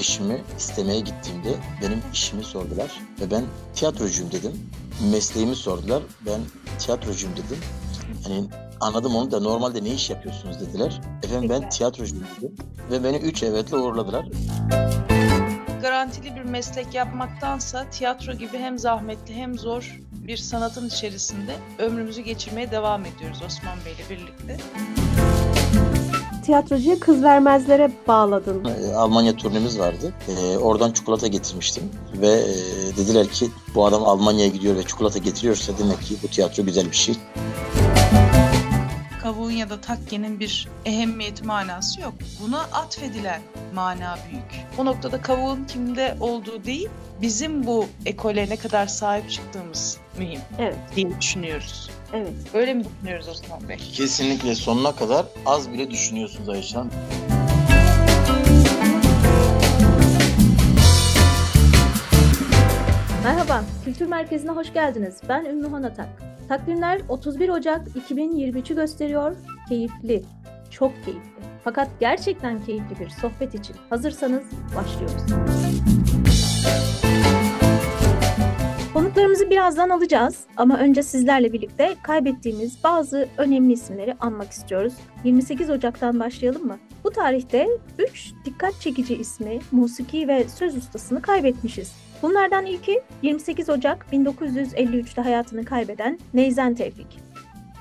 eşimi istemeye gittiğimde benim işimi sordular ve ben tiyatrocuyum dedim. Mesleğimi sordular. Ben tiyatrocuyum dedim. Hani anladım onu da normalde ne iş yapıyorsunuz dediler. Efendim ben tiyatrocuyum dedim ve beni üç evetle uğurladılar. Garantili bir meslek yapmaktansa tiyatro gibi hem zahmetli hem zor bir sanatın içerisinde ömrümüzü geçirmeye devam ediyoruz Osman Bey'le birlikte tiyatrocuya kız vermezlere bağladın. E, Almanya turnemiz vardı. E, oradan çikolata getirmiştim ve e, dediler ki bu adam Almanya'ya gidiyor ve çikolata getiriyorsa demek ki bu tiyatro güzel bir şey. Kavuğun ya da takkenin bir ehemmiyeti manası yok. Buna atfedilen mana büyük. O noktada kavuğun kimde olduğu değil, bizim bu ekole ne kadar sahip çıktığımız mühim evet. diye düşünüyoruz. Evet. Öyle mi düşünüyoruz Osman Bey? Kesinlikle sonuna kadar az bile düşünüyorsunuz Ayşe Hanım. Merhaba, Kültür Merkezi'ne hoş geldiniz. Ben Ümmü Atak. Takvimler 31 Ocak 2023'ü gösteriyor. Keyifli, çok keyifli. Fakat gerçekten keyifli bir sohbet için hazırsanız başlıyoruz. Konuklarımızı birazdan alacağız ama önce sizlerle birlikte kaybettiğimiz bazı önemli isimleri anmak istiyoruz. 28 Ocak'tan başlayalım mı? Bu tarihte 3 dikkat çekici ismi, musiki ve söz ustasını kaybetmişiz. Bunlardan ilki 28 Ocak 1953'te hayatını kaybeden Neyzen Tevfik.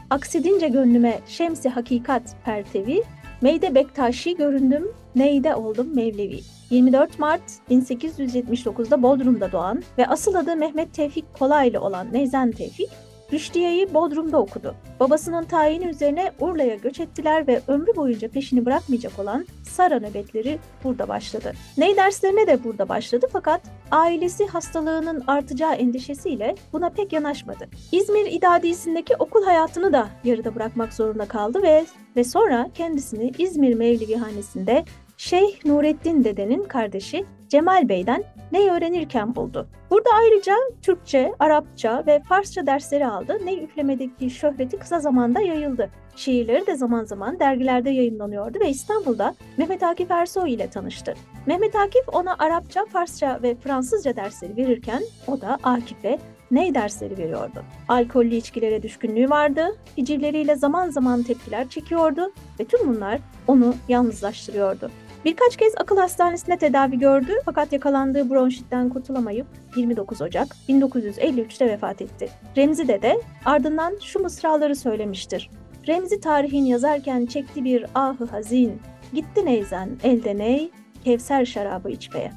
Aksidince gönlüme şemsi hakikat pertevi, meyde bektaşi göründüm, neyde oldum mevlevi. 24 Mart 1879'da Bodrum'da doğan ve asıl adı Mehmet Tevfik Kolaylı olan Neyzen Tevfik, Rüşdiye'yi Bodrum'da okudu. Babasının tayini üzerine Urla'ya göç ettiler ve ömrü boyunca peşini bırakmayacak olan Sara nöbetleri burada başladı. Ney derslerine de burada başladı fakat ailesi hastalığının artacağı endişesiyle buna pek yanaşmadı. İzmir İdadisi'ndeki okul hayatını da yarıda bırakmak zorunda kaldı ve ve sonra kendisini İzmir Mevlevihanesi'nde Şeyh Nurettin dedenin kardeşi Cemal Bey'den Ney öğrenirken buldu. Burada ayrıca Türkçe, Arapça ve Farsça dersleri aldı. Ney üflemedeki şöhreti kısa zamanda yayıldı. Şiirleri de zaman zaman dergilerde yayınlanıyordu ve İstanbul'da Mehmet Akif Ersoy ile tanıştı. Mehmet Akif ona Arapça, Farsça ve Fransızca dersleri verirken o da Akif'e ney dersleri veriyordu. Alkollü içkilere düşkünlüğü vardı, hicivleriyle zaman zaman tepkiler çekiyordu ve tüm bunlar onu yalnızlaştırıyordu. Birkaç kez akıl hastanesinde tedavi gördü fakat yakalandığı bronşitten kurtulamayıp 29 Ocak 1953'te vefat etti. Remzi de ardından şu mısraları söylemiştir. Remzi tarihin yazarken çekti bir ahı hazin, gitti neyzen elde ney, kevser şarabı içmeye.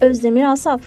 Özdemir Asaf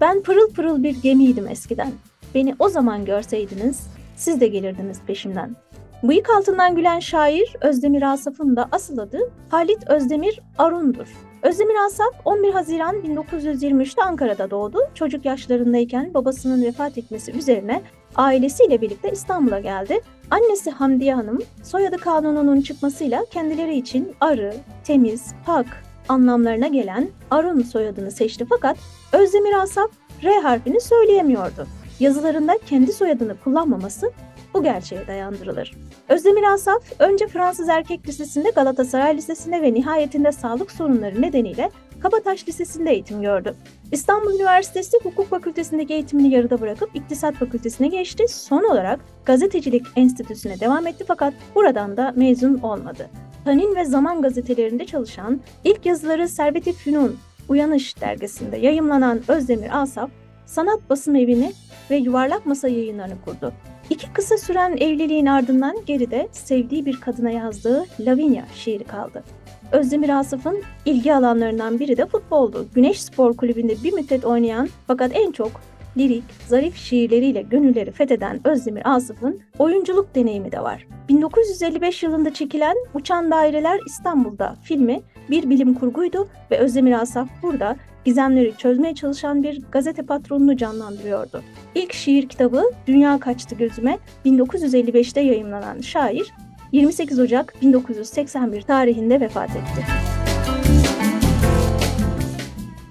Ben pırıl pırıl bir gemiydim eskiden. Beni o zaman görseydiniz, siz de gelirdiniz peşimden. Bıyık altından gülen şair Özdemir Asaf'ın da asıl adı Halit Özdemir Arun'dur. Özdemir Asaf 11 Haziran 1923'te Ankara'da doğdu. Çocuk yaşlarındayken babasının vefat etmesi üzerine ailesiyle birlikte İstanbul'a geldi. Annesi Hamdiye Hanım soyadı kanununun çıkmasıyla kendileri için arı, temiz, pak anlamlarına gelen Arun soyadını seçti fakat Özdemir Asaf R harfini söyleyemiyordu. Yazılarında kendi soyadını kullanmaması bu gerçeğe dayandırılır. Özdemir Asaf önce Fransız Erkek Lisesi'nde Galatasaray Lisesi'nde ve nihayetinde sağlık sorunları nedeniyle Kabataş Lisesi'nde eğitim gördü. İstanbul Üniversitesi Hukuk Fakültesindeki eğitimini yarıda bırakıp İktisat Fakültesine geçti. Son olarak Gazetecilik Enstitüsü'ne devam etti fakat buradan da mezun olmadı. Tanin ve Zaman gazetelerinde çalışan, ilk yazıları Servet-i Fünun, Uyanış dergisinde yayımlanan Özdemir Asaf, sanat basım evini ve yuvarlak masa yayınlarını kurdu. İki kısa süren evliliğin ardından geride sevdiği bir kadına yazdığı Lavinia şiiri kaldı. Özdemir Asaf'ın ilgi alanlarından biri de futboldu. Güneş Spor Kulübü'nde bir müddet oynayan fakat en çok lirik, zarif şiirleriyle gönülleri fetheden Özdemir Asaf'ın oyunculuk deneyimi de var. 1955 yılında çekilen Uçan Daireler İstanbul'da filmi bir bilim kurguydu ve Özdemir Asaf burada gizemleri çözmeye çalışan bir gazete patronunu canlandırıyordu. İlk şiir kitabı Dünya Kaçtı Gözüme 1955'te yayımlanan şair 28 Ocak 1981 tarihinde vefat etti.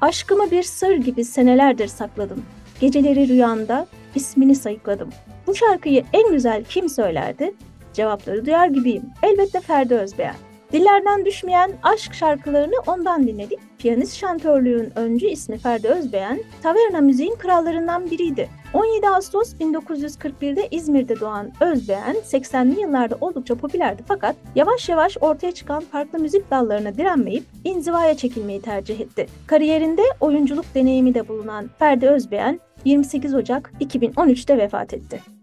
Aşkımı bir sır gibi senelerdir sakladım. Geceleri rüyamda ismini sayıkladım. Bu şarkıyı en güzel kim söylerdi? Cevapları duyar gibiyim. Elbette Ferdi Özbeğen. Dillerden düşmeyen aşk şarkılarını ondan dinledik. Piyanist şantörlüğün öncü ismi Ferdi Özbeğen, taverna müziğin krallarından biriydi. 17 Ağustos 1941'de İzmir'de doğan Özbeğen 80'li yıllarda oldukça popülerdi fakat yavaş yavaş ortaya çıkan farklı müzik dallarına direnmeyip inzivaya çekilmeyi tercih etti. Kariyerinde oyunculuk deneyimi de bulunan Ferdi Özbeğen 28 Ocak 2013'te vefat etti.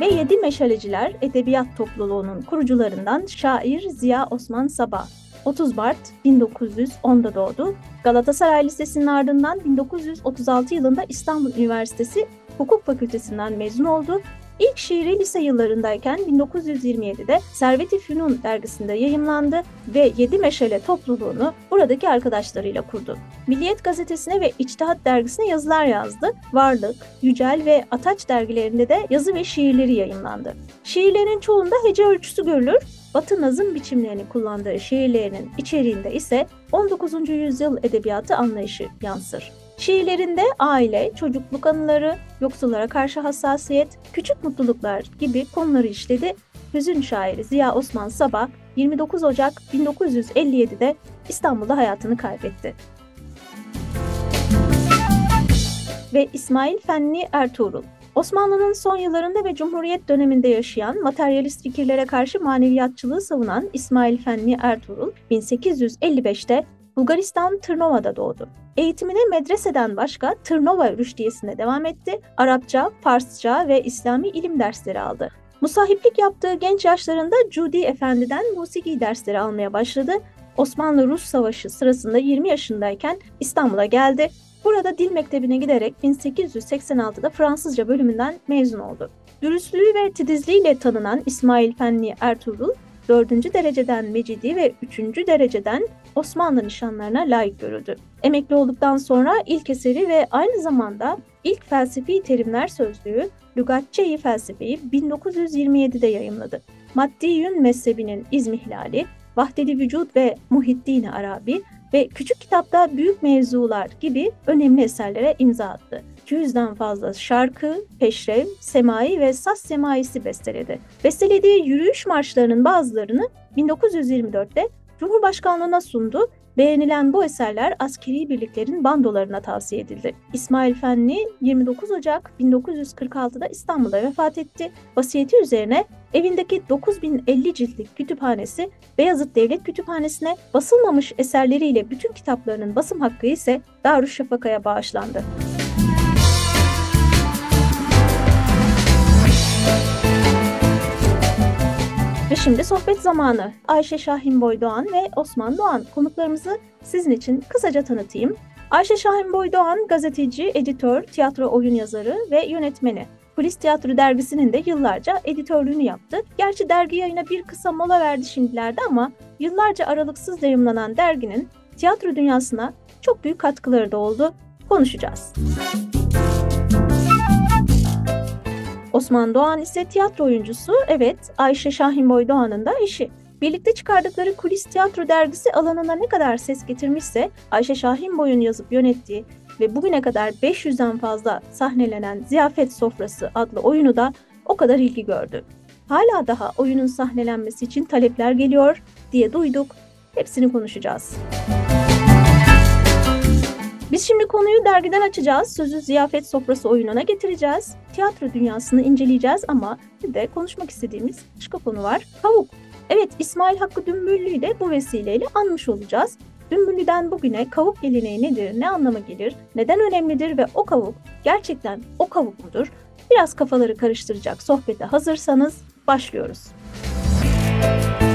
Ve Yedi Meşaleciler Edebiyat Topluluğu'nun kurucularından şair Ziya Osman Sabah. 30 Mart 1910'da doğdu. Galatasaray Lisesi'nin ardından 1936 yılında İstanbul Üniversitesi Hukuk Fakültesinden mezun oldu İlk şiiri lise yıllarındayken 1927'de Servet-i Fünun dergisinde yayımlandı ve Yedi Meşale topluluğunu buradaki arkadaşlarıyla kurdu. Milliyet gazetesine ve İçtihat dergisine yazılar yazdı. Varlık, Yücel ve Ataç dergilerinde de yazı ve şiirleri yayımlandı. Şiirlerin çoğunda hece ölçüsü görülür. Batı nazım biçimlerini kullandığı şiirlerinin içeriğinde ise 19. yüzyıl edebiyatı anlayışı yansır. Şiirlerinde aile, çocukluk anıları, yoksullara karşı hassasiyet, küçük mutluluklar gibi konuları işledi. Hüzün şairi Ziya Osman Sabah 29 Ocak 1957'de İstanbul'da hayatını kaybetti. Ve İsmail Fenli Ertuğrul Osmanlı'nın son yıllarında ve Cumhuriyet döneminde yaşayan materyalist fikirlere karşı maneviyatçılığı savunan İsmail Fenli Ertuğrul 1855'te Bulgaristan Tırnova'da doğdu. Eğitimine medreseden başka Tırnova Rüştiyesi'ne devam etti. Arapça, Farsça ve İslami ilim dersleri aldı. Musahiplik yaptığı genç yaşlarında Cudi Efendi'den musiki dersleri almaya başladı. Osmanlı-Rus Savaşı sırasında 20 yaşındayken İstanbul'a geldi. Burada dil mektebine giderek 1886'da Fransızca bölümünden mezun oldu. Dürüstlüğü ve titizliğiyle tanınan İsmail Fenli Ertuğrul, 4. dereceden Mecidi ve 3. dereceden Osmanlı nişanlarına layık görüldü. Emekli olduktan sonra ilk eseri ve aynı zamanda ilk felsefi terimler sözlüğü Lügatçe-i Felsefeyi 1927'de yayımladı. Maddiyün mezhebinin izmihlali, Vahdedi Vücud ve Muhiddin Arabi ve küçük kitapta büyük mevzular gibi önemli eserlere imza attı. 200'den fazla şarkı, peşrev, semai ve saz semaisi besteledi. Bestelediği yürüyüş marşlarının bazılarını 1924'te Cumhurbaşkanlığına sundu. Beğenilen bu eserler askeri birliklerin bandolarına tavsiye edildi. İsmail Fenli 29 Ocak 1946'da İstanbul'da vefat etti. Vasiyeti üzerine evindeki 9050 ciltlik kütüphanesi Beyazıt Devlet Kütüphanesi'ne basılmamış eserleriyle bütün kitaplarının basım hakkı ise Darüşşafaka'ya bağışlandı. Ve şimdi sohbet zamanı. Ayşe Şahin Boy Doğan ve Osman Doğan konuklarımızı sizin için kısaca tanıtayım. Ayşe Şahin Boy Doğan gazeteci, editör, tiyatro oyun yazarı ve yönetmeni. Polis Tiyatro dergisinin de yıllarca editörlüğünü yaptı. Gerçi dergi yayına bir kısa mola verdi şimdilerde ama yıllarca aralıksız yayımlanan derginin tiyatro dünyasına çok büyük katkıları da oldu. Konuşacağız. Müzik Osman Doğan ise tiyatro oyuncusu. Evet, Ayşe Şahinboy Doğan'ın da eşi. Birlikte çıkardıkları Kulis Tiyatro dergisi alanına ne kadar ses getirmişse Ayşe Şahinboy'un yazıp yönettiği ve bugüne kadar 500'den fazla sahnelenen Ziyafet Sofrası adlı oyunu da o kadar ilgi gördü. Hala daha oyunun sahnelenmesi için talepler geliyor diye duyduk. Hepsini konuşacağız. Biz şimdi konuyu dergiden açacağız. Sözü ziyafet sofrası oyununa getireceğiz. Tiyatro dünyasını inceleyeceğiz ama bir de konuşmak istediğimiz başka konu var. Tavuk. Evet İsmail Hakkı Dümbüllü'yü de bu vesileyle anmış olacağız. Dümbüllü'den bugüne kavuk geleneği nedir, ne anlama gelir, neden önemlidir ve o kavuk gerçekten o kavuk mudur? Biraz kafaları karıştıracak sohbete hazırsanız başlıyoruz. Müzik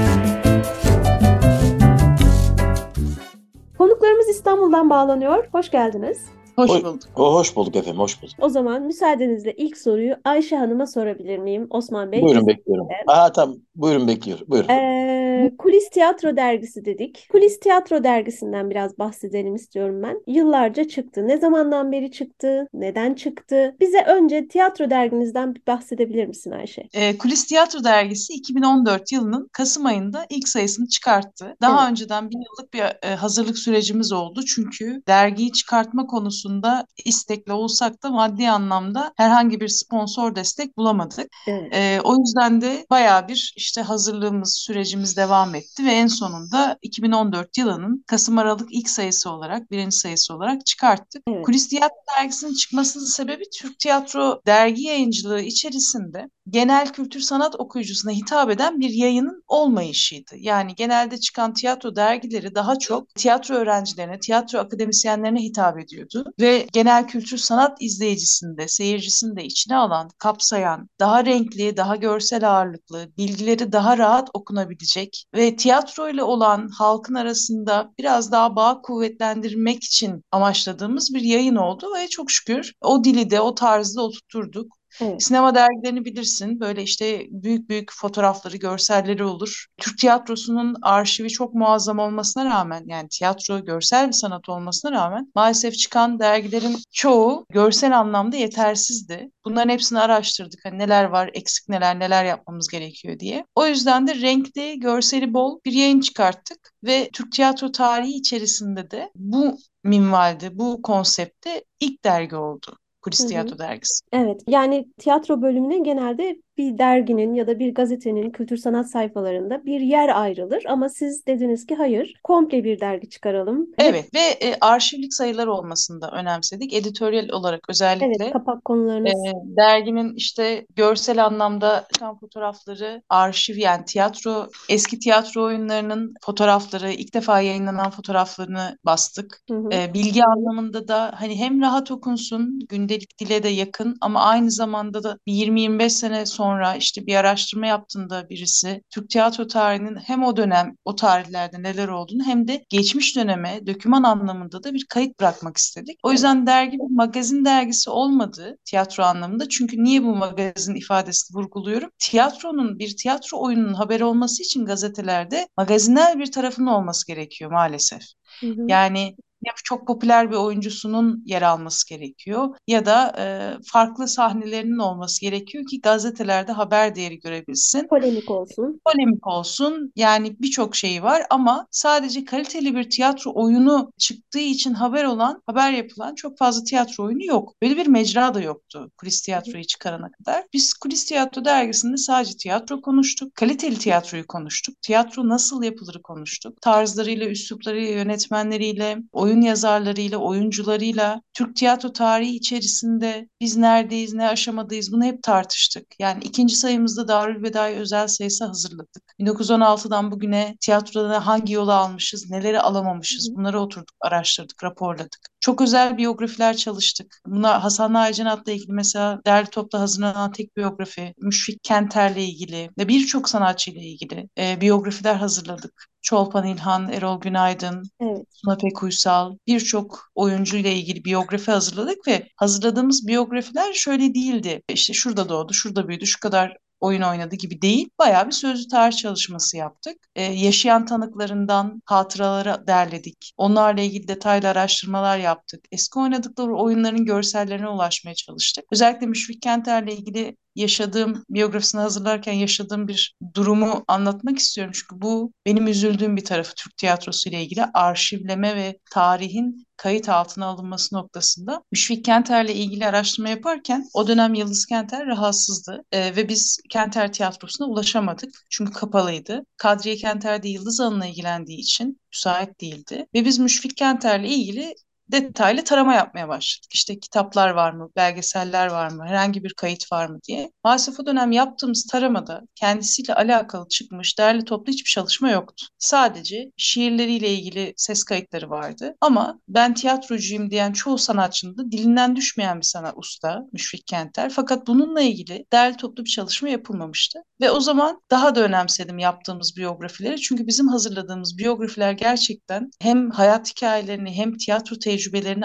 Konuklarımız İstanbul'dan bağlanıyor. Hoş geldiniz. Hoş bulduk. O, hoş bulduk efendim, hoş bulduk. O zaman müsaadenizle ilk soruyu Ayşe Hanım'a sorabilir miyim Osman Bey? Buyurun bekliyorum. Aa tamam, buyurun bekliyorum. Buyurun. Ee, Kulis Tiyatro Dergisi dedik. Kulis Tiyatro Dergisi'nden biraz bahsedelim istiyorum ben. Yıllarca çıktı. Ne zamandan beri çıktı? Neden çıktı? Bize önce tiyatro derginizden bir bahsedebilir misin Ayşe? Ee, Kulis Tiyatro Dergisi 2014 yılının Kasım ayında ilk sayısını çıkarttı. Daha evet. önceden bir yıllık bir e, hazırlık sürecimiz oldu. Çünkü dergiyi çıkartma konusu konusunda istekli olsak da maddi anlamda herhangi bir sponsor destek bulamadık. Evet. Ee, o yüzden de bayağı bir işte hazırlığımız, sürecimiz devam etti ve en sonunda 2014 yılının Kasım Aralık ilk sayısı olarak, birinci sayısı olarak çıkarttık. Evet. Kulis Tiyatro Dergisi'nin çıkmasının sebebi Türk Tiyatro dergi yayıncılığı içerisinde genel kültür sanat okuyucusuna hitap eden bir yayının olmayışıydı. Yani genelde çıkan tiyatro dergileri daha çok tiyatro öğrencilerine, tiyatro akademisyenlerine hitap ediyordu ve genel kültür sanat izleyicisini de, seyircisini de içine alan, kapsayan, daha renkli, daha görsel ağırlıklı, bilgileri daha rahat okunabilecek ve tiyatro ile olan halkın arasında biraz daha bağ kuvvetlendirmek için amaçladığımız bir yayın oldu ve çok şükür o dili de o tarzda oturtturduk. Evet. Sinema dergilerini bilirsin. Böyle işte büyük büyük fotoğrafları, görselleri olur. Türk tiyatrosunun arşivi çok muazzam olmasına rağmen yani tiyatro görsel bir sanat olmasına rağmen maalesef çıkan dergilerin çoğu görsel anlamda yetersizdi. Bunların hepsini araştırdık. Hani neler var, eksik neler, neler yapmamız gerekiyor diye. O yüzden de renkli, görseli bol bir yayın çıkarttık ve Türk tiyatro tarihi içerisinde de bu minvalde, bu konsepte ilk dergi oldu. Kulis. Tiyatro Dergisi. Evet, yani tiyatro bölümüne genelde bir derginin ya da bir gazetenin kültür sanat sayfalarında bir yer ayrılır ama siz dediniz ki hayır, komple bir dergi çıkaralım. Hep- Evet ve e, arşivlik sayılar olmasını da önemsedik. Editoryal olarak özellikle evet, kapak konularınız. e, derginin işte görsel anlamda çıkan fotoğrafları, arşiv yani tiyatro, eski tiyatro oyunlarının fotoğrafları, ilk defa yayınlanan fotoğraflarını bastık. Hı hı. E, bilgi anlamında da hani hem rahat okunsun, gündelik dile de yakın ama aynı zamanda da bir 20-25 sene sonra işte bir araştırma yaptığında birisi Türk tiyatro tarihinin hem o dönem, o tarihlerde neler olduğunu hem de geçmiş döneme döküman anlamında da bir kayıt bırakmak istedik. O yüzden dergi bir magazin dergisi olmadı tiyatro anlamında. Çünkü niye bu magazin ifadesini vurguluyorum? Tiyatronun, bir tiyatro oyununun haberi olması için gazetelerde magazinel bir tarafının olması gerekiyor maalesef. Hı hı. Yani ya çok popüler bir oyuncusunun yer alması gerekiyor ya da e, farklı sahnelerinin olması gerekiyor ki gazetelerde haber değeri görebilsin. Polemik olsun. Polemik olsun yani birçok şeyi var ama sadece kaliteli bir tiyatro oyunu çıktığı için haber olan, haber yapılan çok fazla tiyatro oyunu yok. Böyle bir mecra da yoktu kulis tiyatroyu çıkarana kadar. Biz kulis tiyatro dergisinde sadece tiyatro konuştuk, kaliteli tiyatroyu konuştuk, tiyatro nasıl yapılır konuştuk. Tarzlarıyla, üsluplarıyla, yönetmenleriyle, oyun yazarlarıyla, oyuncularıyla, Türk tiyatro tarihi içerisinde biz neredeyiz, ne aşamadayız bunu hep tartıştık. Yani ikinci sayımızda Darül Bedai özel sayısı hazırladık. 1916'dan bugüne tiyatroda hangi yolu almışız, neleri alamamışız bunları oturduk, araştırdık, raporladık. Çok özel biyografiler çalıştık. Buna Hasan Aycanat'la ilgili mesela derli topla hazırlanan tek biyografi, Müşfik Kenter'le ilgili ve birçok sanatçıyla ilgili e, biyografiler hazırladık. Çolpan İlhan, Erol Günaydın, Evet. Suna Pek Uysal, birçok oyuncuyla ilgili biyografi hazırladık ve hazırladığımız biyografiler şöyle değildi. İşte şurada doğdu, şurada büyüdü, şu kadar oyun oynadı gibi değil. Bayağı bir sözlü tarih çalışması yaptık. Ee, yaşayan tanıklarından hatıraları derledik. Onlarla ilgili detaylı araştırmalar yaptık. Eski oynadıkları oyunların görsellerine ulaşmaya çalıştık. Özellikle Müşfik Kenter'le ilgili yaşadığım biyografisini hazırlarken yaşadığım bir durumu anlatmak istiyorum. Çünkü bu benim üzüldüğüm bir tarafı Türk tiyatrosu ile ilgili arşivleme ve tarihin kayıt altına alınması noktasında. Müşfik Kenter'le ilgili araştırma yaparken o dönem Yıldız Kenter rahatsızdı Ee, ve biz Kenter Tiyatrosu'na ulaşamadık. Çünkü kapalıydı. Kadriye Kenter de Yıldız Hanım'la ilgilendiği için müsait değildi. Ve biz Müşfik Kenter'le ilgili detaylı tarama yapmaya başladık. İşte kitaplar var mı, belgeseller var mı, herhangi bir kayıt var mı diye. Maalesef o dönem yaptığımız taramada kendisiyle alakalı çıkmış derli toplu hiçbir çalışma yoktu. Sadece şiirleriyle ilgili ses kayıtları vardı. Ama ben tiyatrocuyum diyen çoğu sanatçının da dilinden düşmeyen bir sanat usta Müşfik Kenter. Fakat bununla ilgili derli toplu bir çalışma yapılmamıştı. Ve o zaman daha da önemsedim yaptığımız biyografileri. Çünkü bizim hazırladığımız biyografiler gerçekten hem hayat hikayelerini hem tiyatro tecrübelerini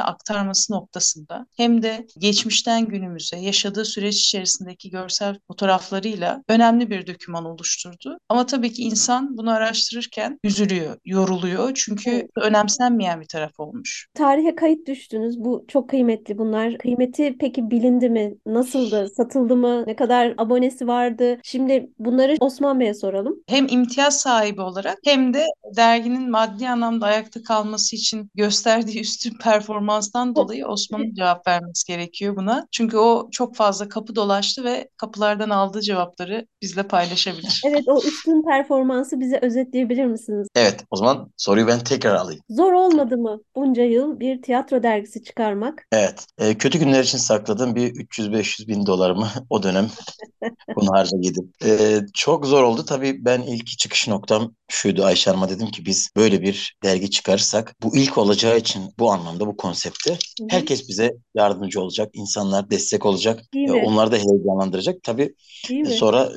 aktarması noktasında hem de geçmişten günümüze yaşadığı süreç içerisindeki görsel fotoğraflarıyla önemli bir doküman oluşturdu. Ama tabii ki insan bunu araştırırken üzülüyor, yoruluyor. Çünkü önemsenmeyen bir taraf olmuş. Tarihe kayıt düştünüz. Bu çok kıymetli bunlar. Kıymeti peki bilindi mi? Nasıldı? Satıldı mı? Ne kadar abonesi vardı? Şimdi bunları Osman Bey'e soralım. hem imtiyaz sahibi olarak hem de derginin maddi anlamda ayakta kalması için gösterdiği üstün performanstan dolayı Osman'ın cevap vermesi gerekiyor buna. Çünkü o çok fazla kapı dolaştı ve kapılardan aldığı cevapları bizle paylaşabilir. Evet o üstün performansı bize özetleyebilir misiniz? Evet, o zaman soruyu ben tekrar alayım. Zor olmadı mı bunca yıl bir tiyatro dergisi çıkarmak? Evet, e, kötü günler için sakladığım bir 300-500 bin dolarımı o dönem bunu harca yedim. E, çok zor oldu. Tabii ben ilk çıkış noktam şuydu Ayşe Hanım'a dedim ki biz böyle bir dergi çıkarırsak bu ilk olacağı için bu anlamda bu konsepte herkes bize yardımcı olacak, insanlar destek olacak, e, onları da heyecanlandıracak. Tabii Değil mi? sonra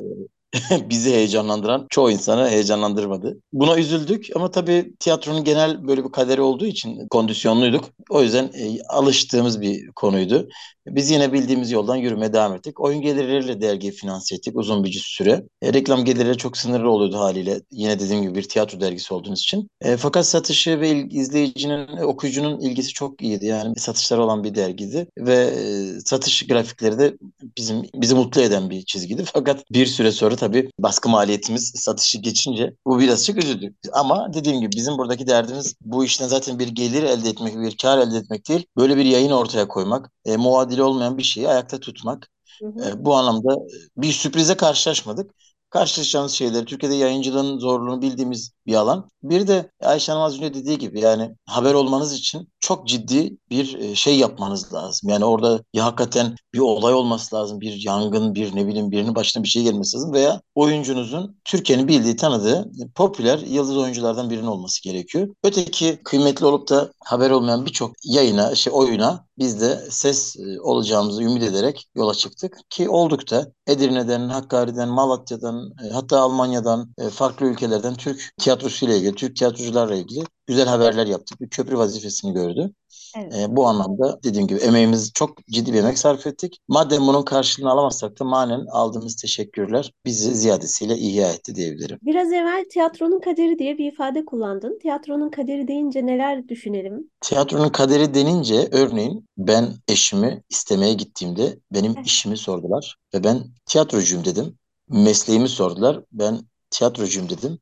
e, bizi heyecanlandıran çoğu insanı heyecanlandırmadı. Buna üzüldük ama tabii tiyatronun genel böyle bir kaderi olduğu için kondisyonluyduk. O yüzden e, alıştığımız bir konuydu. Biz yine bildiğimiz yoldan yürümeye devam ettik. Oyun gelirleriyle dergiyi finanse ettik uzun bir süre. E, reklam gelirleri çok sınırlı oluyordu haliyle. Yine dediğim gibi bir tiyatro dergisi olduğunuz için. E, fakat satışı ve izleyicinin, e, okuyucunun ilgisi çok iyiydi. Yani satışlar olan bir dergiydi ve e, satış grafikleri de bizim bizi mutlu eden bir çizgiydi. Fakat bir süre sonra tabii baskı maliyetimiz satışı geçince bu birazcık üzüldük. Ama dediğim gibi bizim buradaki derdimiz bu işten zaten bir gelir elde etmek, bir kar elde etmek değil. Böyle bir yayın ortaya koymak, e, muadili olmayan bir şeyi ayakta tutmak. Hı hı. E, bu anlamda bir sürprize karşılaşmadık. Karşılaşacağımız şeyleri Türkiye'de yayıncılığın zorluğunu bildiğimiz bir alan. Bir de Ayşe Hanım az önce dediği gibi yani haber olmanız için çok ciddi bir e, şey yapmanız lazım. Yani orada ya hakikaten bir olay olması lazım. Bir yangın, bir ne bileyim birinin başına bir şey gelmesi lazım. Veya oyuncunuzun Türkiye'nin bildiği, tanıdığı popüler yıldız oyunculardan birinin olması gerekiyor. Öteki kıymetli olup da haber olmayan birçok yayına, şey oyuna biz de ses e, olacağımızı ümit ederek yola çıktık. Ki olduk da Edirne'den, Hakkari'den, Malatya'dan, e, hatta Almanya'dan, e, farklı ülkelerden Türk tiyatrosuyla ilgili, Türk tiyatrocularla ilgili güzel haberler yaptık. Bir köprü vazifesini gördü. Evet. E, bu anlamda dediğim gibi emeğimiz çok ciddi bir emek sarf ettik. Madem bunun karşılığını alamazsak da manen aldığımız teşekkürler bizi ziyadesiyle ihya etti diyebilirim. Biraz evvel tiyatronun kaderi diye bir ifade kullandın. Tiyatronun kaderi deyince neler düşünelim? Tiyatronun kaderi denince örneğin ben eşimi istemeye gittiğimde benim Evet. işimi sordular ve ben tiyatrocuyum dedim. Mesleğimi sordular. Ben tiyatrocuyum dedim.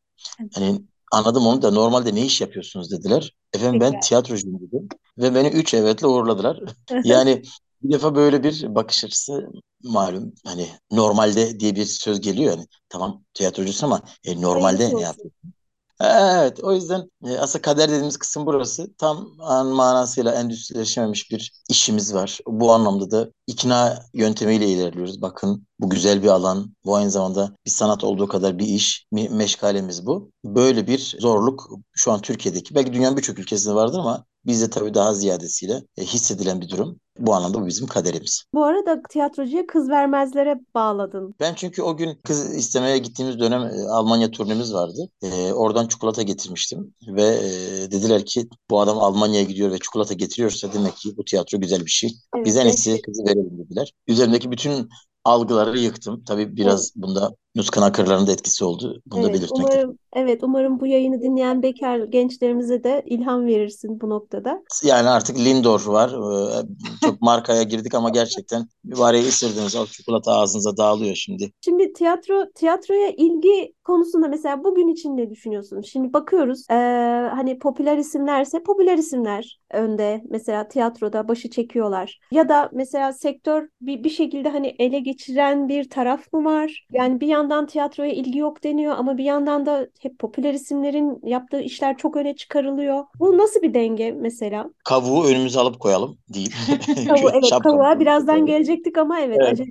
Hani anladım onu da normalde ne iş yapıyorsunuz dediler. Efendim ben tiyatrocuyum dedim ve beni üç evetle uğurladılar. Yani bir defa böyle bir bakış açısı malum hani normalde diye bir söz geliyor yani tamam tiyatrocusun ama e, normalde ne yapıyorsun? Evet, o yüzden e, aslında kader dediğimiz kısım burası. Tam an manasıyla endüstrileşememiş bir işimiz var. Bu anlamda da ikna yöntemiyle ilerliyoruz. Bakın bu güzel bir alan. Bu aynı zamanda bir sanat olduğu kadar bir iş. Me- meşgalemiz bu. Böyle bir zorluk şu an Türkiye'deki, belki dünyanın birçok ülkesinde vardır ama bizde tabii daha ziyadesiyle e, hissedilen bir durum. Bu anlamda bu bizim kaderimiz. Bu arada tiyatrocuya kız vermezlere bağladın. Ben çünkü o gün kız istemeye gittiğimiz dönem e, Almanya turnemiz vardı. E, oradan çikolata getirmiştim ve e, dediler ki bu adam Almanya'ya gidiyor ve çikolata getiriyorsa demek ki bu tiyatro güzel bir şey. Evet, Biz en iyisi evet. kızı verelim dediler. Üzerimdeki bütün algıları yıktım. Tabii biraz bunda Nuskan Akırlar'ın da etkisi oldu. Bunu da Evet, belirtmek umarım evet umarım bu yayını dinleyen bekar gençlerimize de ilham verirsin bu noktada. Yani artık Lindor var. Ee, Çok markaya girdik ama gerçekten mübareği ısırdınız. O çikolata ağzınıza dağılıyor şimdi. Şimdi tiyatro tiyatroya ilgi konusunda mesela bugün için ne düşünüyorsun? Şimdi bakıyoruz eee, hani popüler isimlerse popüler isimler önde mesela tiyatroda başı çekiyorlar. Ya da mesela sektör bir, bir şekilde hani ele geçiren bir taraf mı var? Yani bir yandan tiyatroya ilgi yok deniyor ama bir yandan da hep popüler isimlerin yaptığı işler çok öne çıkarılıyor. Bu nasıl bir denge mesela? Kavuğu önümüze alıp koyalım değil. Kavu, evet Şapkamızı kavuğa birazdan gelecektik ama evet, Evet. acele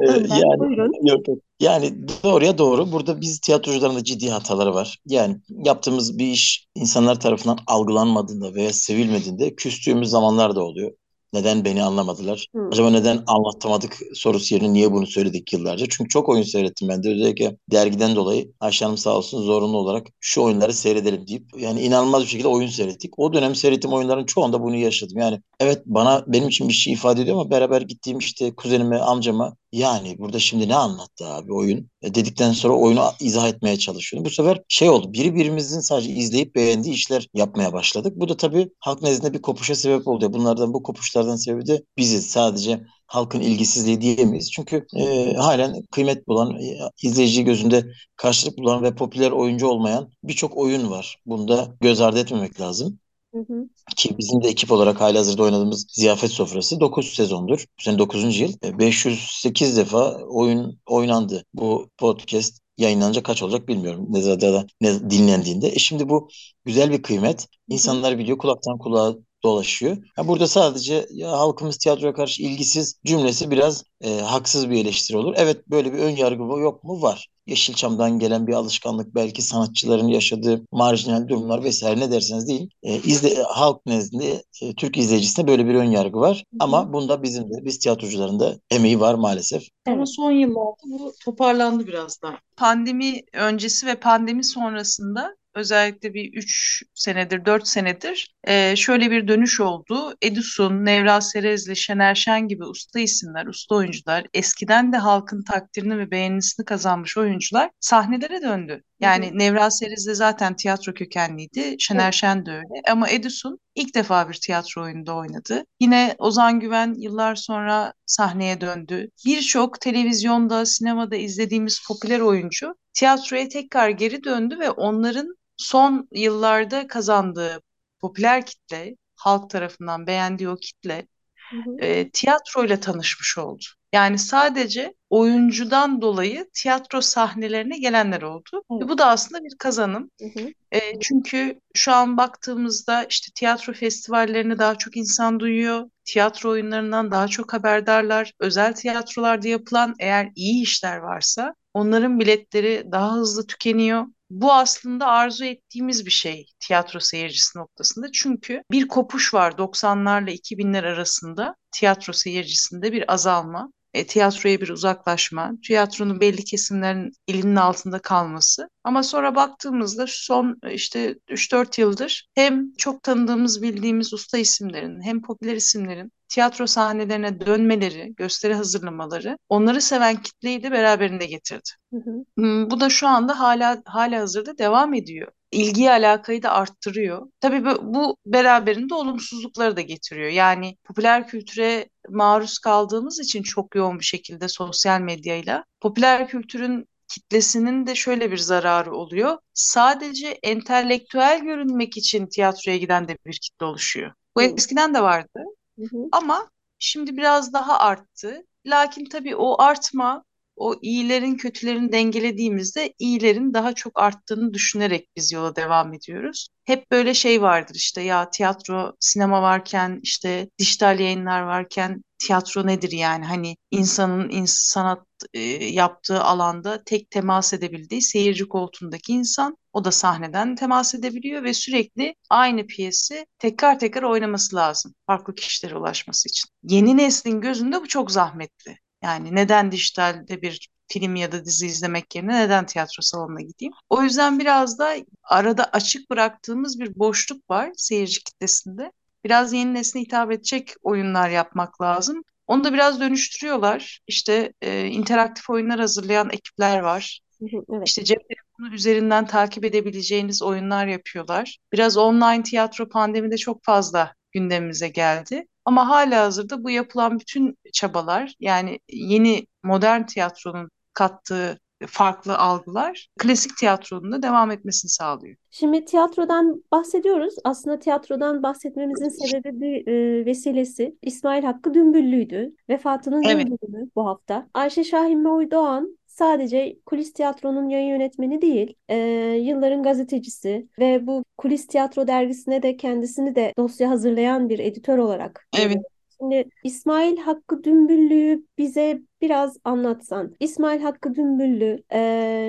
Ee, önden yani buyurun. yok yok. Yani doğruya doğru. Burada biz tiyatrocuların da ciddi hataları var. Yani yaptığımız bir iş insanlar tarafından algılanmadığında veya sevilmediğinde küstüğümüz zamanlar da oluyor. Neden beni anlamadılar? Hı. Acaba neden anlatamadık sorusu yerine niye bunu söyledik yıllarca? Çünkü çok oyun seyrettim ben de. Özellikle dergiden dolayı Ayşe Hanım sağ olsun zorunlu olarak şu oyunları seyredelim deyip yani inanılmaz bir şekilde oyun seyrettik. O dönem seyrettiğim oyunların çoğunda bunu yaşadım. Yani evet bana benim için bir şey ifade ediyor ama beraber gittiğim işte kuzenime, amcama yani burada şimdi ne anlattı abi oyun E, dedikten sonra oyunu izah etmeye çalışıyorum. Bu sefer şey oldu. Biri birimizin sadece izleyip beğendiği işler yapmaya başladık. Bu da tabii halk nezdinde bir kopuşa sebep oldu. Bunlardan bu kopuşlardan sebebi de biziz. Sadece halkın ilgisizliği diyemeyiz. Çünkü e, halen kıymet bulan, e, izleyici gözünde karşılık bulan ve popüler oyuncu olmayan birçok oyun var. Bunu da göz ardı etmemek lazım. Hı hı. Ki bizim de ekip olarak halihazırda oynadığımız Ziyafet Sofrası 9 sezondur. Bu sene 9. yıl. E, 508 defa oyun oynandı. Bu podcast yayınlanacak kaç olacak bilmiyorum. Ne ne dinlendiğinde. E şimdi bu güzel bir kıymet. İnsanlar biliyor kulaktan kulağa dolaşıyor. Ha burada sadece ya halkımız tiyatroya karşı ilgisiz cümlesi biraz e, haksız bir eleştiri olur. Evet böyle bir ön yargı yok mu? Var. Yeşilçam'dan gelen bir alışkanlık belki sanatçıların yaşadığı marjinal durumlar vesaire ne derseniz deyin. E, izle, halk nezdinde e, Türk izleyicisinde böyle bir ön yargı var. Ama bunda bizim de biz tiyatrocuların da emeği var maalesef. Ama son yıllarda bu toparlandı biraz daha. Pandemi öncesi ve pandemi sonrasında özellikle bir 3 senedir, 4 senedir e, şöyle bir dönüş oldu. Edison, Nevra Serezli, Şener Şen gibi usta isimler, usta oyuncular, eskiden de halkın takdirini ve beğenisini kazanmış oyuncular sahnelere döndü. Yani hı Nevra Serezli zaten tiyatro kökenliydi, Şener evet. Şen de öyle. Ama Edison ilk defa bir tiyatro oyununda oynadı. Yine Ozan Güven yıllar sonra sahneye döndü. Birçok televizyonda, sinemada izlediğimiz popüler oyuncu tiyatroya tekrar geri döndü ve onların son yıllarda kazandığı popüler kitle, halk tarafından beğendiği o kitle hı hı. E, tiyatroyla tanışmış oldu. Yani sadece oyuncudan dolayı tiyatro sahnelerine gelenler oldu. Ve bu da aslında bir kazanım. Hı hı. E, çünkü şu an baktığımızda işte tiyatro festivallerini daha çok insan duyuyor. Tiyatro oyunlarından daha çok haberdarlar. Özel tiyatrolarda yapılan eğer iyi işler varsa onların biletleri daha hızlı tükeniyor bu aslında arzu ettiğimiz bir şey tiyatro seyircisi noktasında. Çünkü bir kopuş var 90'larla 2000'ler arasında tiyatro seyircisinde bir azalma e, tiyatroya bir uzaklaşma, tiyatronun belli kesimlerin elinin altında kalması. Ama sonra baktığımızda son işte 3-4 yıldır hem çok tanıdığımız bildiğimiz usta isimlerin hem popüler isimlerin tiyatro sahnelerine dönmeleri, gösteri hazırlamaları onları seven kitleyi de beraberinde getirdi. Hı hı. Bu da şu anda hala hala hazırda devam ediyor ilgiyi alakayı da arttırıyor. Tabii bu, bu beraberinde olumsuzlukları da getiriyor. Yani popüler kültüre maruz kaldığımız için çok yoğun bir şekilde sosyal medyayla popüler kültürün kitlesinin de şöyle bir zararı oluyor. Sadece entelektüel görünmek için tiyatroya giden de bir kitle oluşuyor. Bu hı. eskiden de vardı. Hı hı. Ama şimdi biraz daha arttı. Lakin tabii o artma o iyilerin kötülerin dengelediğimizde iyilerin daha çok arttığını düşünerek biz yola devam ediyoruz. Hep böyle şey vardır işte ya tiyatro, sinema varken işte dijital yayınlar varken tiyatro nedir yani hani insanın sanat e, yaptığı alanda tek temas edebildiği seyirci koltuğundaki insan o da sahneden temas edebiliyor ve sürekli aynı piyesi tekrar tekrar oynaması lazım farklı kişilere ulaşması için. Yeni neslin gözünde bu çok zahmetli. Yani neden dijitalde bir film ya da dizi izlemek yerine neden tiyatro salonuna gideyim? O yüzden biraz da arada açık bıraktığımız bir boşluk var seyirci kitlesinde. Biraz yeni nesne hitap edecek oyunlar yapmak lazım. Onu da biraz dönüştürüyorlar. İşte e, interaktif oyunlar hazırlayan ekipler var. Evet. İşte cep telefonu üzerinden takip edebileceğiniz oyunlar yapıyorlar. Biraz online tiyatro pandemide çok fazla gündemimize geldi. Ama hala hazırda bu yapılan bütün çabalar yani yeni modern tiyatronun kattığı farklı algılar klasik tiyatronun da devam etmesini sağlıyor. Şimdi tiyatrodan bahsediyoruz. Aslında tiyatrodan bahsetmemizin sebebi bir e, vesilesi İsmail Hakkı Dümbüllü'ydü. Vefatının evet. yıl bu hafta. Ayşe Şahin Doğan sadece Kulis Tiyatro'nun yayın yönetmeni değil, e, yılların gazetecisi ve bu Kulis Tiyatro dergisine de kendisini de dosya hazırlayan bir editör olarak Evet. Şimdi İsmail Hakkı Dümbüllü'yü bize biraz anlatsan. İsmail Hakkı Dümbüllü e,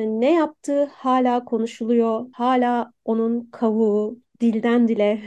ne yaptığı hala konuşuluyor. Hala onun kavuğu dilden dile.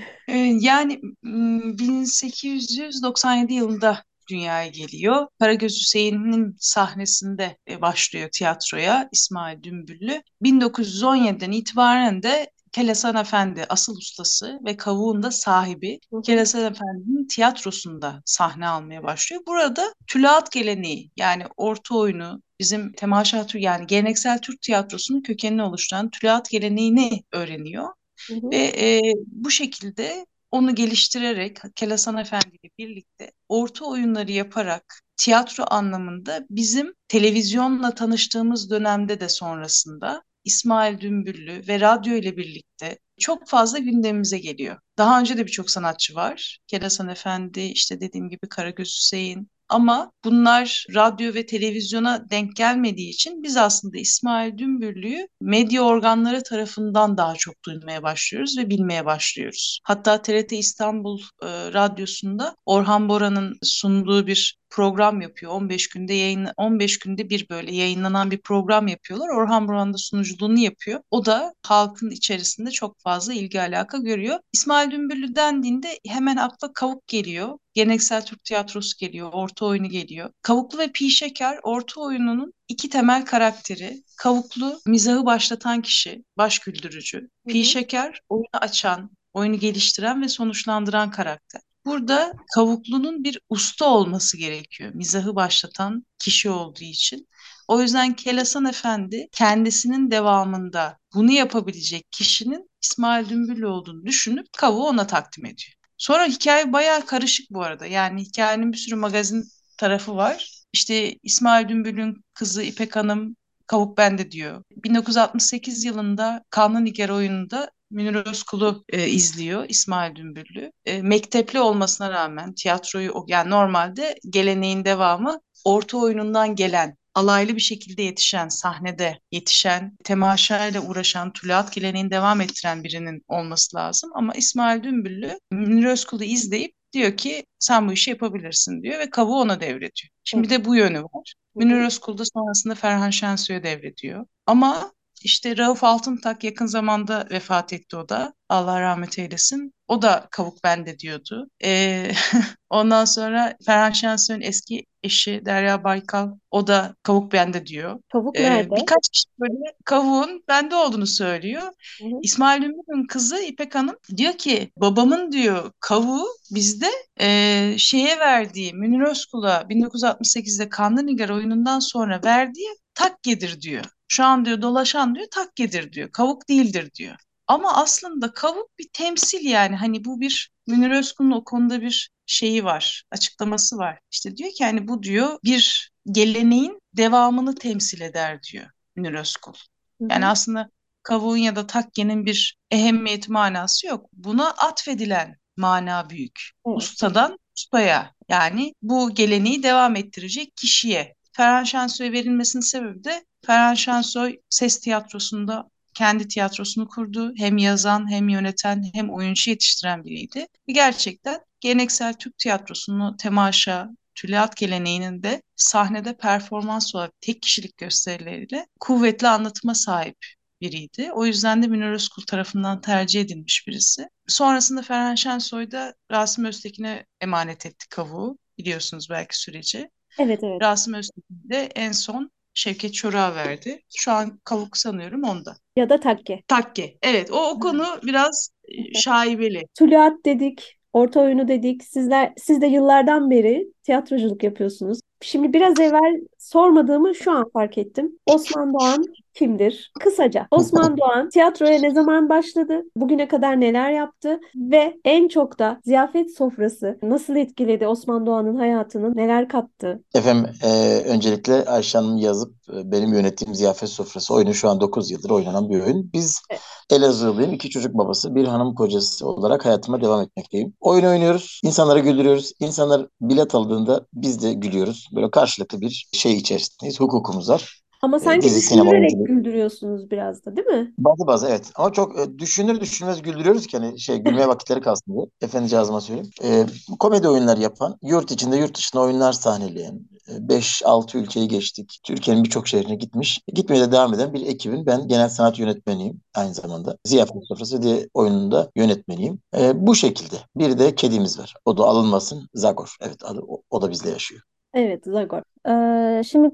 Yani 1897 yılında dünyaya geliyor. Karagöz Hüseyin'in sahnesinde e, başlıyor tiyatroya İsmail Dümbüllü. 1917'den itibaren de Kelesan Efendi asıl ustası ve kavuğun da sahibi Kelesan Efendi'nin tiyatrosunda sahne almaya başlıyor. Burada tülaat geleneği yani orta oyunu bizim temaşa yani geleneksel Türk tiyatrosunun kökenini oluşturan tülaat geleneğini öğreniyor. Hı hı. Ve e, bu şekilde onu geliştirerek Kelasan Efendi ile birlikte orta oyunları yaparak tiyatro anlamında bizim televizyonla tanıştığımız dönemde de sonrasında İsmail Dümbüllü ve radyo ile birlikte çok fazla gündemimize geliyor. Daha önce de birçok sanatçı var. Kelasan Efendi, işte dediğim gibi Karagöz Hüseyin, ama bunlar radyo ve televizyona denk gelmediği için biz aslında İsmail Dümbüllü'yü medya organları tarafından daha çok duymaya başlıyoruz ve bilmeye başlıyoruz. Hatta TRT İstanbul e, Radyosu'nda Orhan Bora'nın sunduğu bir program yapıyor. 15 günde yayın 15 günde bir böyle yayınlanan bir program yapıyorlar. Orhan Buran da sunuculuğunu yapıyor. O da halkın içerisinde çok fazla ilgi alaka görüyor. İsmail Dümbüllü dendiğinde hemen akla Kavuk geliyor. Geleneksel Türk tiyatrosu geliyor, orta oyunu geliyor. Kavuklu ve Pi Şeker orta oyununun iki temel karakteri. Kavuklu mizahı başlatan kişi, baş güldürücü. Pi Şeker oyunu açan, oyunu geliştiren ve sonuçlandıran karakter. Burada Kavuklu'nun bir usta olması gerekiyor. Mizahı başlatan kişi olduğu için. O yüzden Kelasan Efendi kendisinin devamında bunu yapabilecek kişinin İsmail Dümbüllü olduğunu düşünüp kavuğu ona takdim ediyor. Sonra hikaye bayağı karışık bu arada. Yani hikayenin bir sürü magazin tarafı var. İşte İsmail Dümbüllü'nün kızı İpek Hanım Kavuk Bende diyor. 1968 yılında Kanlı Nigar oyununda Münir Özkul'u e, izliyor İsmail Dümbüllü. E, mektepli olmasına rağmen tiyatroyu yani normalde geleneğin devamı orta oyunundan gelen alaylı bir şekilde yetişen, sahnede yetişen, temaşayla uğraşan, tülat geleneğini devam ettiren birinin olması lazım. Ama İsmail Dümbüllü Münir Özkul'u izleyip diyor ki sen bu işi yapabilirsin diyor ve kavuğu ona devrediyor. Şimdi de bu yönü var. Münir Özkul da sonrasında Ferhan Şensoy'a devrediyor. Ama işte Rauf Altıntak yakın zamanda vefat etti o da. Allah rahmet eylesin. O da kavuk bende diyordu. Ee, ondan sonra Ferhan Şensoy'un eski eşi Derya Baykal o da kavuk bende diyor. Kavuk ee, nerede? Birkaç kişi böyle kavuğun bende olduğunu söylüyor. Hı hı. İsmail Ünlü'nün kızı İpek Hanım diyor ki babamın diyor kavuğu bizde e, şeye verdiği Münir Özkul'a 1968'de Kanlı Nigar oyunundan sonra verdiği takkedir diyor. Şu an diyor dolaşan diyor takkedir diyor. Kavuk değildir diyor. Ama aslında kavuk bir temsil yani hani bu bir Münir Özkul'un o konuda bir şeyi var, açıklaması var. İşte diyor ki hani bu diyor bir geleneğin devamını temsil eder diyor Münir Özkul. Yani Hı-hı. aslında kavuğun ya da takkenin bir ehemmiyet manası yok. Buna atfedilen mana büyük. Evet. Ustadan ustaya yani bu geleneği devam ettirecek kişiye. Ferhan Şensoy'a verilmesinin sebebi de Ferhan Şensoy ses tiyatrosunda kendi tiyatrosunu kurdu. Hem yazan hem yöneten hem oyuncu yetiştiren biriydi. Gerçekten geleneksel Türk tiyatrosunu temaşa, tülyat geleneğinin de sahnede performans olarak tek kişilik gösterileriyle kuvvetli anlatıma sahip biriydi. O yüzden de Münir Özkul tarafından tercih edilmiş birisi. Sonrasında Ferhan Şensoy da Rasim Öztekin'e emanet etti kavuğu. Biliyorsunuz belki süreci. Evet evet. Rasim Öztekin de en son Şevket Çorak'a verdi. Şu an kavuk sanıyorum onda. Ya da takke. Takke. Evet o, o konu biraz e, şaibeli. Tülyat dedik, orta oyunu dedik. Sizler siz de yıllardan beri tiyatroculuk yapıyorsunuz. Şimdi biraz evvel sormadığımı şu an fark ettim. Osman Doğan kimdir? Kısaca Osman Doğan tiyatroya ne zaman başladı? Bugüne kadar neler yaptı? Ve en çok da ziyafet sofrası nasıl etkiledi Osman Doğan'ın hayatını? Neler kattı? Efendim e, öncelikle Ayşe Hanım yazıp e, benim yönettiğim ziyafet sofrası oyunu şu an 9 yıldır oynanan bir oyun. Biz evet. Elazığlıyım, iki çocuk babası, bir hanım kocası olarak hayatıma devam etmekteyim. Oyun oynuyoruz, insanları güldürüyoruz. İnsanlar bilet aldığında biz de gülüyoruz. Böyle karşılıklı bir şey içerisindeyiz. Hukukumuz var. Ama e, sanki dizi, düşünerek sinema güldürüyorsunuz biraz da değil mi? Bazı bazı evet. Ama çok e, düşünür düşünmez güldürüyoruz ki hani şey gülmeye vakitleri kalsın diye. Efendi cazıma söyleyeyim. E, komedi oyunlar yapan, yurt içinde yurt dışında oyunlar sahneleyen, 5-6 ülkeyi geçtik. Türkiye'nin birçok şehrine gitmiş. Gitmeye de devam eden bir ekibin ben genel sanat yönetmeniyim aynı zamanda. Ziyafet Sofrası diye oyununda yönetmeniyim. E, bu şekilde. Bir de kedimiz var. O da alınmasın. Zagor. Evet adı, o, o da bizde yaşıyor. Evet, Zagor. Ee, şimdi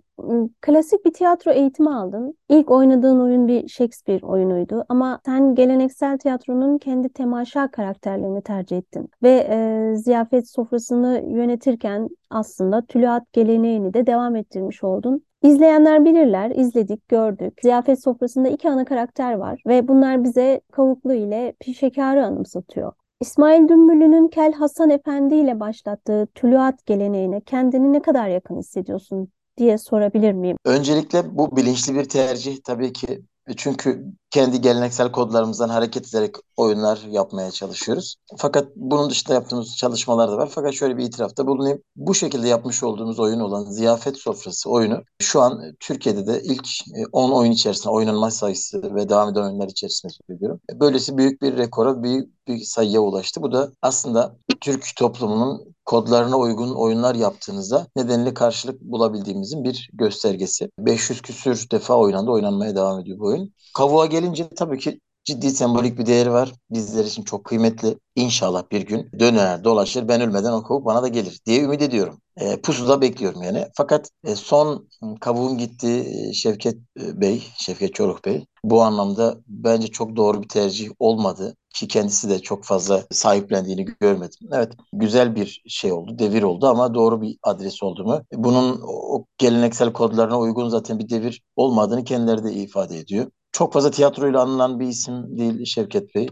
klasik bir tiyatro eğitimi aldın. İlk oynadığın oyun bir Shakespeare oyunuydu ama sen geleneksel tiyatronun kendi temaşa karakterlerini tercih ettin. Ve e, ziyafet sofrasını yönetirken aslında tülaat geleneğini de devam ettirmiş oldun. İzleyenler bilirler, izledik, gördük. Ziyafet sofrasında iki ana karakter var ve bunlar bize Kavuklu ile Pişekar'ı anımsatıyor. İsmail Dümbüllü'nün Kel Hasan Efendi ile başlattığı tuluat geleneğine kendini ne kadar yakın hissediyorsun diye sorabilir miyim? Öncelikle bu bilinçli bir tercih tabii ki çünkü kendi geleneksel kodlarımızdan hareket ederek oyunlar yapmaya çalışıyoruz. Fakat bunun dışında yaptığımız çalışmalar da var. Fakat şöyle bir itirafta bulunayım. Bu şekilde yapmış olduğumuz oyun olan Ziyafet Sofrası oyunu şu an Türkiye'de de ilk 10 e, oyun içerisinde oynanma sayısı ve devam eden oyunlar içerisinde söylüyorum. Böylesi büyük bir rekora, büyük bir sayıya ulaştı. Bu da aslında Türk toplumunun kodlarına uygun oyunlar yaptığınızda nedenli karşılık bulabildiğimizin bir göstergesi. 500 küsür defa oynandı, oynanmaya devam ediyor bu oyun. Kavuğa gelince tabii ki ciddi sembolik bir değeri var. Bizler için çok kıymetli. İnşallah bir gün döner dolaşır ben ölmeden o kavuk bana da gelir diye ümit ediyorum. E, pusuda bekliyorum yani. Fakat e, son kavuğun gittiği e, Şevket e, Bey, Şevket Çoruk Bey bu anlamda bence çok doğru bir tercih olmadı ki kendisi de çok fazla sahiplendiğini görmedim. Evet güzel bir şey oldu, devir oldu ama doğru bir adres oldu mu? Bunun o geleneksel kodlarına uygun zaten bir devir olmadığını kendileri de ifade ediyor. Çok fazla tiyatroyla anılan bir isim değil Şevket Bey.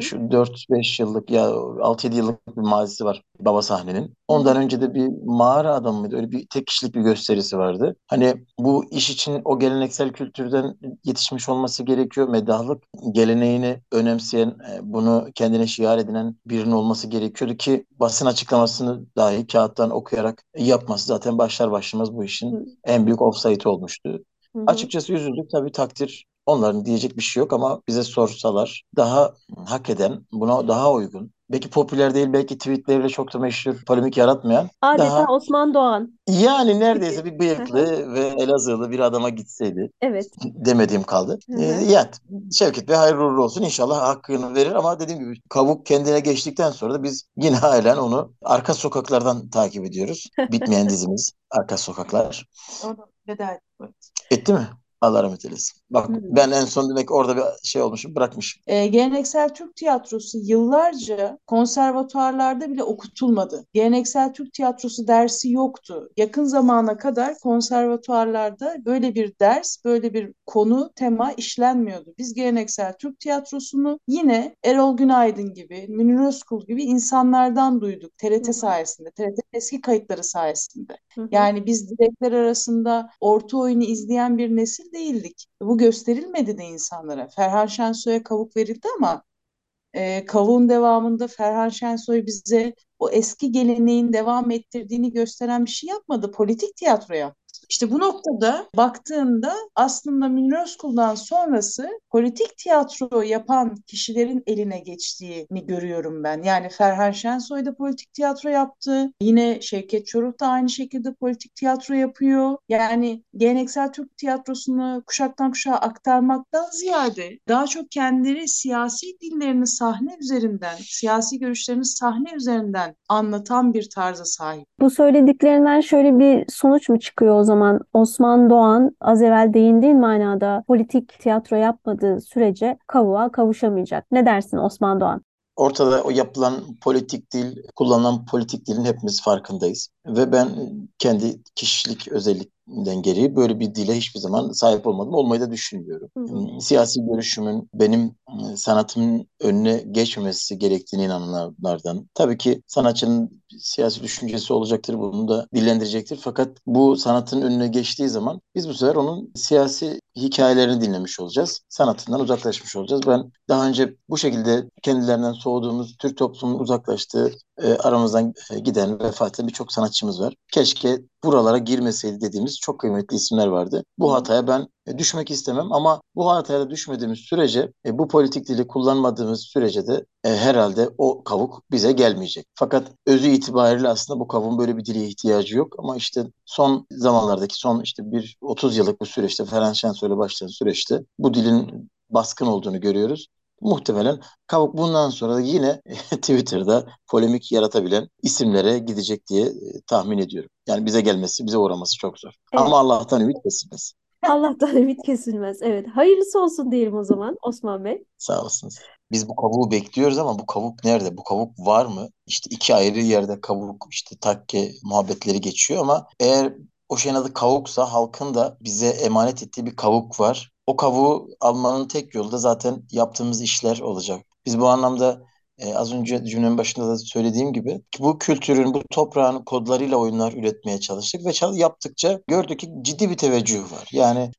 Şu 4-5 yıllık ya 6-7 yıllık bir mazisi var baba sahnenin. Ondan önce de bir mağara adamı mıydı? Öyle bir tek kişilik bir gösterisi vardı. Hani bu iş için o geleneksel kültürden yetişmiş olması gerekiyor. Medahlık geleneğini önemseyen, e, bunu kendine şiar edinen birinin olması gerekiyordu ki basın açıklamasını dahi kağıttan okuyarak yapması zaten başlar başlamaz bu işin en büyük offside olmuştu. Hı hı. Açıkçası üzüldük tabii takdir Onların diyecek bir şey yok ama bize sorsalar daha hak eden, buna daha uygun, belki popüler değil, belki tweetleriyle çok da meşhur, polemik yaratmayan. Adeta daha... Osman Doğan. Yani neredeyse bir bıyıklı ve Elazığlı bir adama gitseydi. Evet. Demediğim kaldı. Ee, yani Şevket Bey hayırlı uğurlu olsun. İnşallah hakkını verir ama dediğim gibi kavuk kendine geçtikten sonra da biz yine halen onu arka sokaklardan takip ediyoruz. Bitmeyen dizimiz Arka Sokaklar. Orada veda etti. Etti mi? Allah rahmet eylesin. Bak hmm. ben en son demek orada bir şey olmuşum bırakmışım. E, geleneksel Türk tiyatrosu yıllarca konservatuarlarda bile okutulmadı. Geleneksel Türk tiyatrosu dersi yoktu. Yakın zamana kadar konservatuarlarda böyle bir ders, böyle bir konu, tema işlenmiyordu. Biz geleneksel Türk tiyatrosunu yine Erol Günaydın gibi, Münir Özkul gibi insanlardan duyduk. TRT hmm. sayesinde, TRT eski kayıtları sayesinde. Hmm. Yani biz direkler arasında orta oyunu izleyen bir nesil değildik. Bu gösterilmedi de insanlara. Ferhan Şensoy'a kavuk verildi ama e, kavuğun devamında Ferhan Şensoy bize o eski geleneğin devam ettirdiğini gösteren bir şey yapmadı. Politik tiyatro yaptı. İşte bu noktada baktığında aslında Münir sonrası politik tiyatro yapan kişilerin eline geçtiğini görüyorum ben. Yani Ferhan Şensoy da politik tiyatro yaptı. Yine Şevket Çoruk da aynı şekilde politik tiyatro yapıyor. Yani geleneksel Türk tiyatrosunu kuşaktan kuşağa aktarmaktan ziyade daha çok kendileri siyasi dillerini sahne üzerinden, siyasi görüşlerini sahne üzerinden anlatan bir tarza sahip. Bu söylediklerinden şöyle bir sonuç mu çıkıyor o zaman? Osman Doğan az evvel değindiğin manada politik tiyatro yapmadığı sürece kavuğa kavuşamayacak. Ne dersin Osman Doğan? Ortada o yapılan politik dil, kullanılan politik dilin hepimiz farkındayız. Ve ben kendi kişilik özellikten geri böyle bir dile hiçbir zaman sahip olmadım. Olmayı da düşünmüyorum. Hı hı. Hmm, siyasi görüşümün benim ıı, sanatımın önüne geçmemesi gerektiğini inananlardan. Tabii ki sanatçının siyasi düşüncesi olacaktır, bunu da dillendirecektir. Fakat bu sanatın önüne geçtiği zaman biz bu sefer onun siyasi hikayelerini dinlemiş olacağız. Sanatından uzaklaşmış olacağız. Ben daha önce bu şekilde kendilerinden soğuduğumuz, Türk toplumunun uzaklaştığı, e, aramızdan e, giden, vefat eden birçok sanatçımız var. Keşke buralara girmeseydi dediğimiz çok kıymetli isimler vardı. Bu hataya ben e, düşmek istemem ama bu hataya da düşmediğimiz sürece, e, bu politik dili kullanmadığımız sürece de e, herhalde o kavuk bize gelmeyecek. Fakat özü itibariyle aslında bu kavuğun böyle bir dile ihtiyacı yok ama işte son zamanlardaki son işte bir 30 yıllık bu süreçte Ferhan Şensoy'la başlayan süreçte bu dilin baskın olduğunu görüyoruz. Muhtemelen Kavuk bundan sonra da yine Twitter'da polemik yaratabilen isimlere gidecek diye e, tahmin ediyorum. Yani bize gelmesi, bize uğraması çok zor. Evet. Ama Allah'tan ümit kesilmez. Allah'tan ümit kesilmez. Evet. Hayırlısı olsun diyelim o zaman Osman Bey. Sağ olasınız. Biz bu kavuğu bekliyoruz ama bu kavuk nerede? Bu kavuk var mı? İşte iki ayrı yerde kavuk, işte takke muhabbetleri geçiyor ama eğer o şeyin adı kavuksa halkın da bize emanet ettiği bir kavuk var. O kavuğu almanın tek yolu da zaten yaptığımız işler olacak. Biz bu anlamda e, az önce cümlenin başında da söylediğim gibi bu kültürün, bu toprağın kodlarıyla oyunlar üretmeye çalıştık ve çal yaptıkça gördük ki ciddi bir teveccüh var. Yani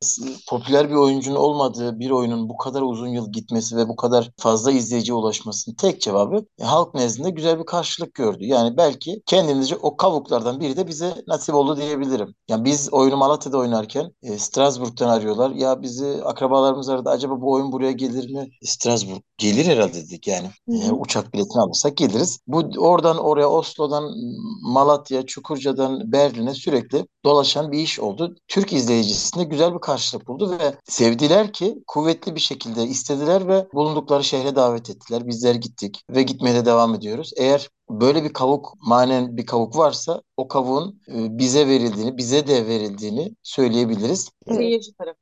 popüler bir oyuncunun olmadığı bir oyunun bu kadar uzun yıl gitmesi ve bu kadar fazla izleyiciye ulaşmasının tek cevabı e, halk nezdinde güzel bir karşılık gördü. Yani belki kendimizce o kavuklardan biri de bize nasip oldu diyebilirim. Yani biz oyunu Malatya'da oynarken e, Strasbourg'dan arıyorlar. Ya bizi akrabalarımız aradı. Acaba bu oyun buraya gelir mi? Strasbourg gelir herhalde dedik yani. E, uçak biletini alırsak geliriz. Bu oradan oraya Oslo'dan Malatya, Çukurca'dan Berlin'e sürekli dolaşan bir iş oldu. Türk izleyicisinde güzel bir karşılık buldu ve sevdiler ki kuvvetli bir şekilde istediler ve bulundukları şehre davet ettiler. Bizler gittik ve gitmeye de devam ediyoruz. Eğer böyle bir kavuk manen bir kavuk varsa o kavuğun e, bize verildiğini, bize de verildiğini söyleyebiliriz. Seyirci tarafından.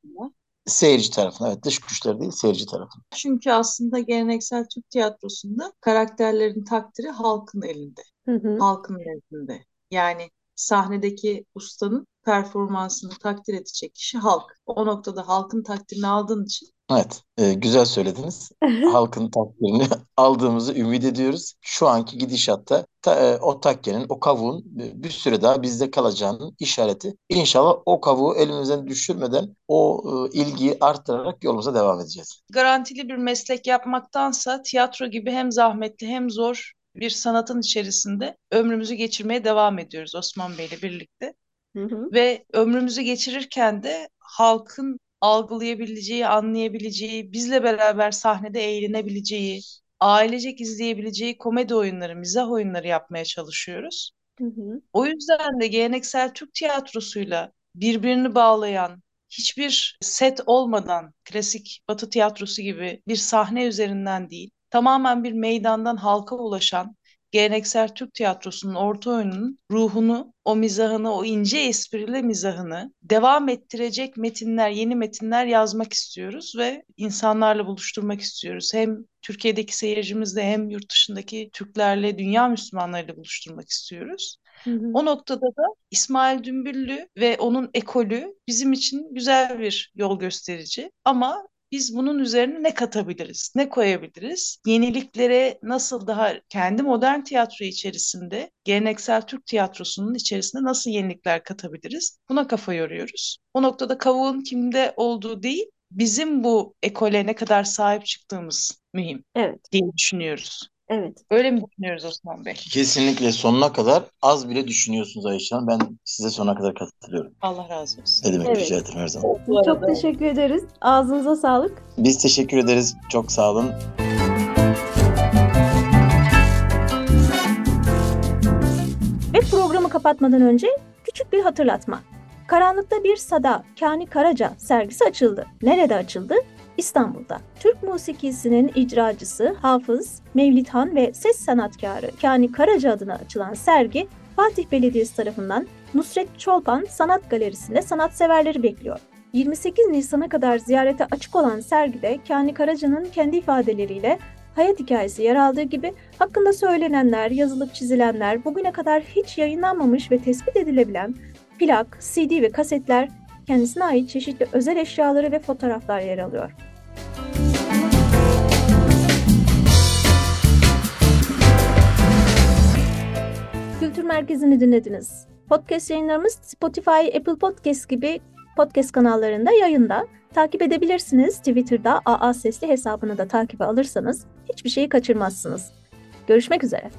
Seyirci tarafından, evet dış güçler değil seyirci tarafından. Çünkü aslında geleneksel Türk tiyatrosunda karakterlerin takdiri halkın elinde. Hı hı. Halkın elinde. Yani sahnedeki ustanın performansını takdir edecek kişi halk. O noktada halkın takdirini aldığın için Evet, e, güzel söylediniz. Halkın takdirini aldığımızı ümit ediyoruz. Şu anki gidişatta ta, e, o takkenin, o kavuğun bir süre daha bizde kalacağının işareti. İnşallah o kavuğu elimizden düşürmeden o e, ilgiyi arttırarak yolumuza devam edeceğiz. Garantili bir meslek yapmaktansa tiyatro gibi hem zahmetli hem zor bir sanatın içerisinde ömrümüzü geçirmeye devam ediyoruz Osman Bey ile birlikte. Hı hı. Ve ömrümüzü geçirirken de halkın algılayabileceği, anlayabileceği, bizle beraber sahnede eğlenebileceği, ailecek izleyebileceği komedi oyunları, mizah oyunları yapmaya çalışıyoruz. Hı hı. O yüzden de geleneksel Türk tiyatrosuyla birbirini bağlayan, hiçbir set olmadan klasik Batı tiyatrosu gibi bir sahne üzerinden değil, tamamen bir meydandan halka ulaşan geleneksel Türk tiyatrosunun orta oyununun ruhunu, o mizahını, o ince esprili mizahını devam ettirecek metinler, yeni metinler yazmak istiyoruz ve insanlarla buluşturmak istiyoruz. Hem Türkiye'deki seyircimizle hem yurt dışındaki Türklerle, dünya Müslümanlarıyla buluşturmak istiyoruz. Hı hı. O noktada da İsmail Dümbüllü ve onun ekolü bizim için güzel bir yol gösterici. Ama biz bunun üzerine ne katabiliriz, ne koyabiliriz? Yeniliklere nasıl daha kendi modern tiyatro içerisinde, geleneksel Türk tiyatrosunun içerisinde nasıl yenilikler katabiliriz? Buna kafa yoruyoruz. O noktada kavuğun kimde olduğu değil, bizim bu ekole ne kadar sahip çıktığımız mühim evet. diye düşünüyoruz. Evet. Öyle mi düşünüyoruz Osman Bey? Kesinlikle sonuna kadar az bile düşünüyorsunuz Ayşe Hanım. Ben size sonuna kadar katılıyorum. Allah razı olsun. Ne demek evet. rica ederim her zaman. Çok teşekkür ederiz. Ağzınıza sağlık. Biz teşekkür ederiz. Çok sağ olun. Ve programı kapatmadan önce küçük bir hatırlatma. Karanlıkta Bir Sada, Kani Karaca sergisi açıldı. Nerede açıldı? İstanbul'da. Türk musikisinin icracısı Hafız, Mevlidhan ve ses sanatkarı Kani Karaca adına açılan sergi Fatih Belediyesi tarafından Nusret Çolpan Sanat Galerisi'nde sanatseverleri bekliyor. 28 Nisan'a kadar ziyarete açık olan sergide Kani Karaca'nın kendi ifadeleriyle hayat hikayesi yer aldığı gibi hakkında söylenenler, yazılıp çizilenler, bugüne kadar hiç yayınlanmamış ve tespit edilebilen plak, CD ve kasetler kendisine ait çeşitli özel eşyaları ve fotoğraflar yer alıyor. Kültür Merkezi'ni dinlediniz. Podcast yayınlarımız Spotify, Apple Podcast gibi podcast kanallarında yayında. Takip edebilirsiniz. Twitter'da AA Sesli hesabını da takibe alırsanız hiçbir şeyi kaçırmazsınız. Görüşmek üzere.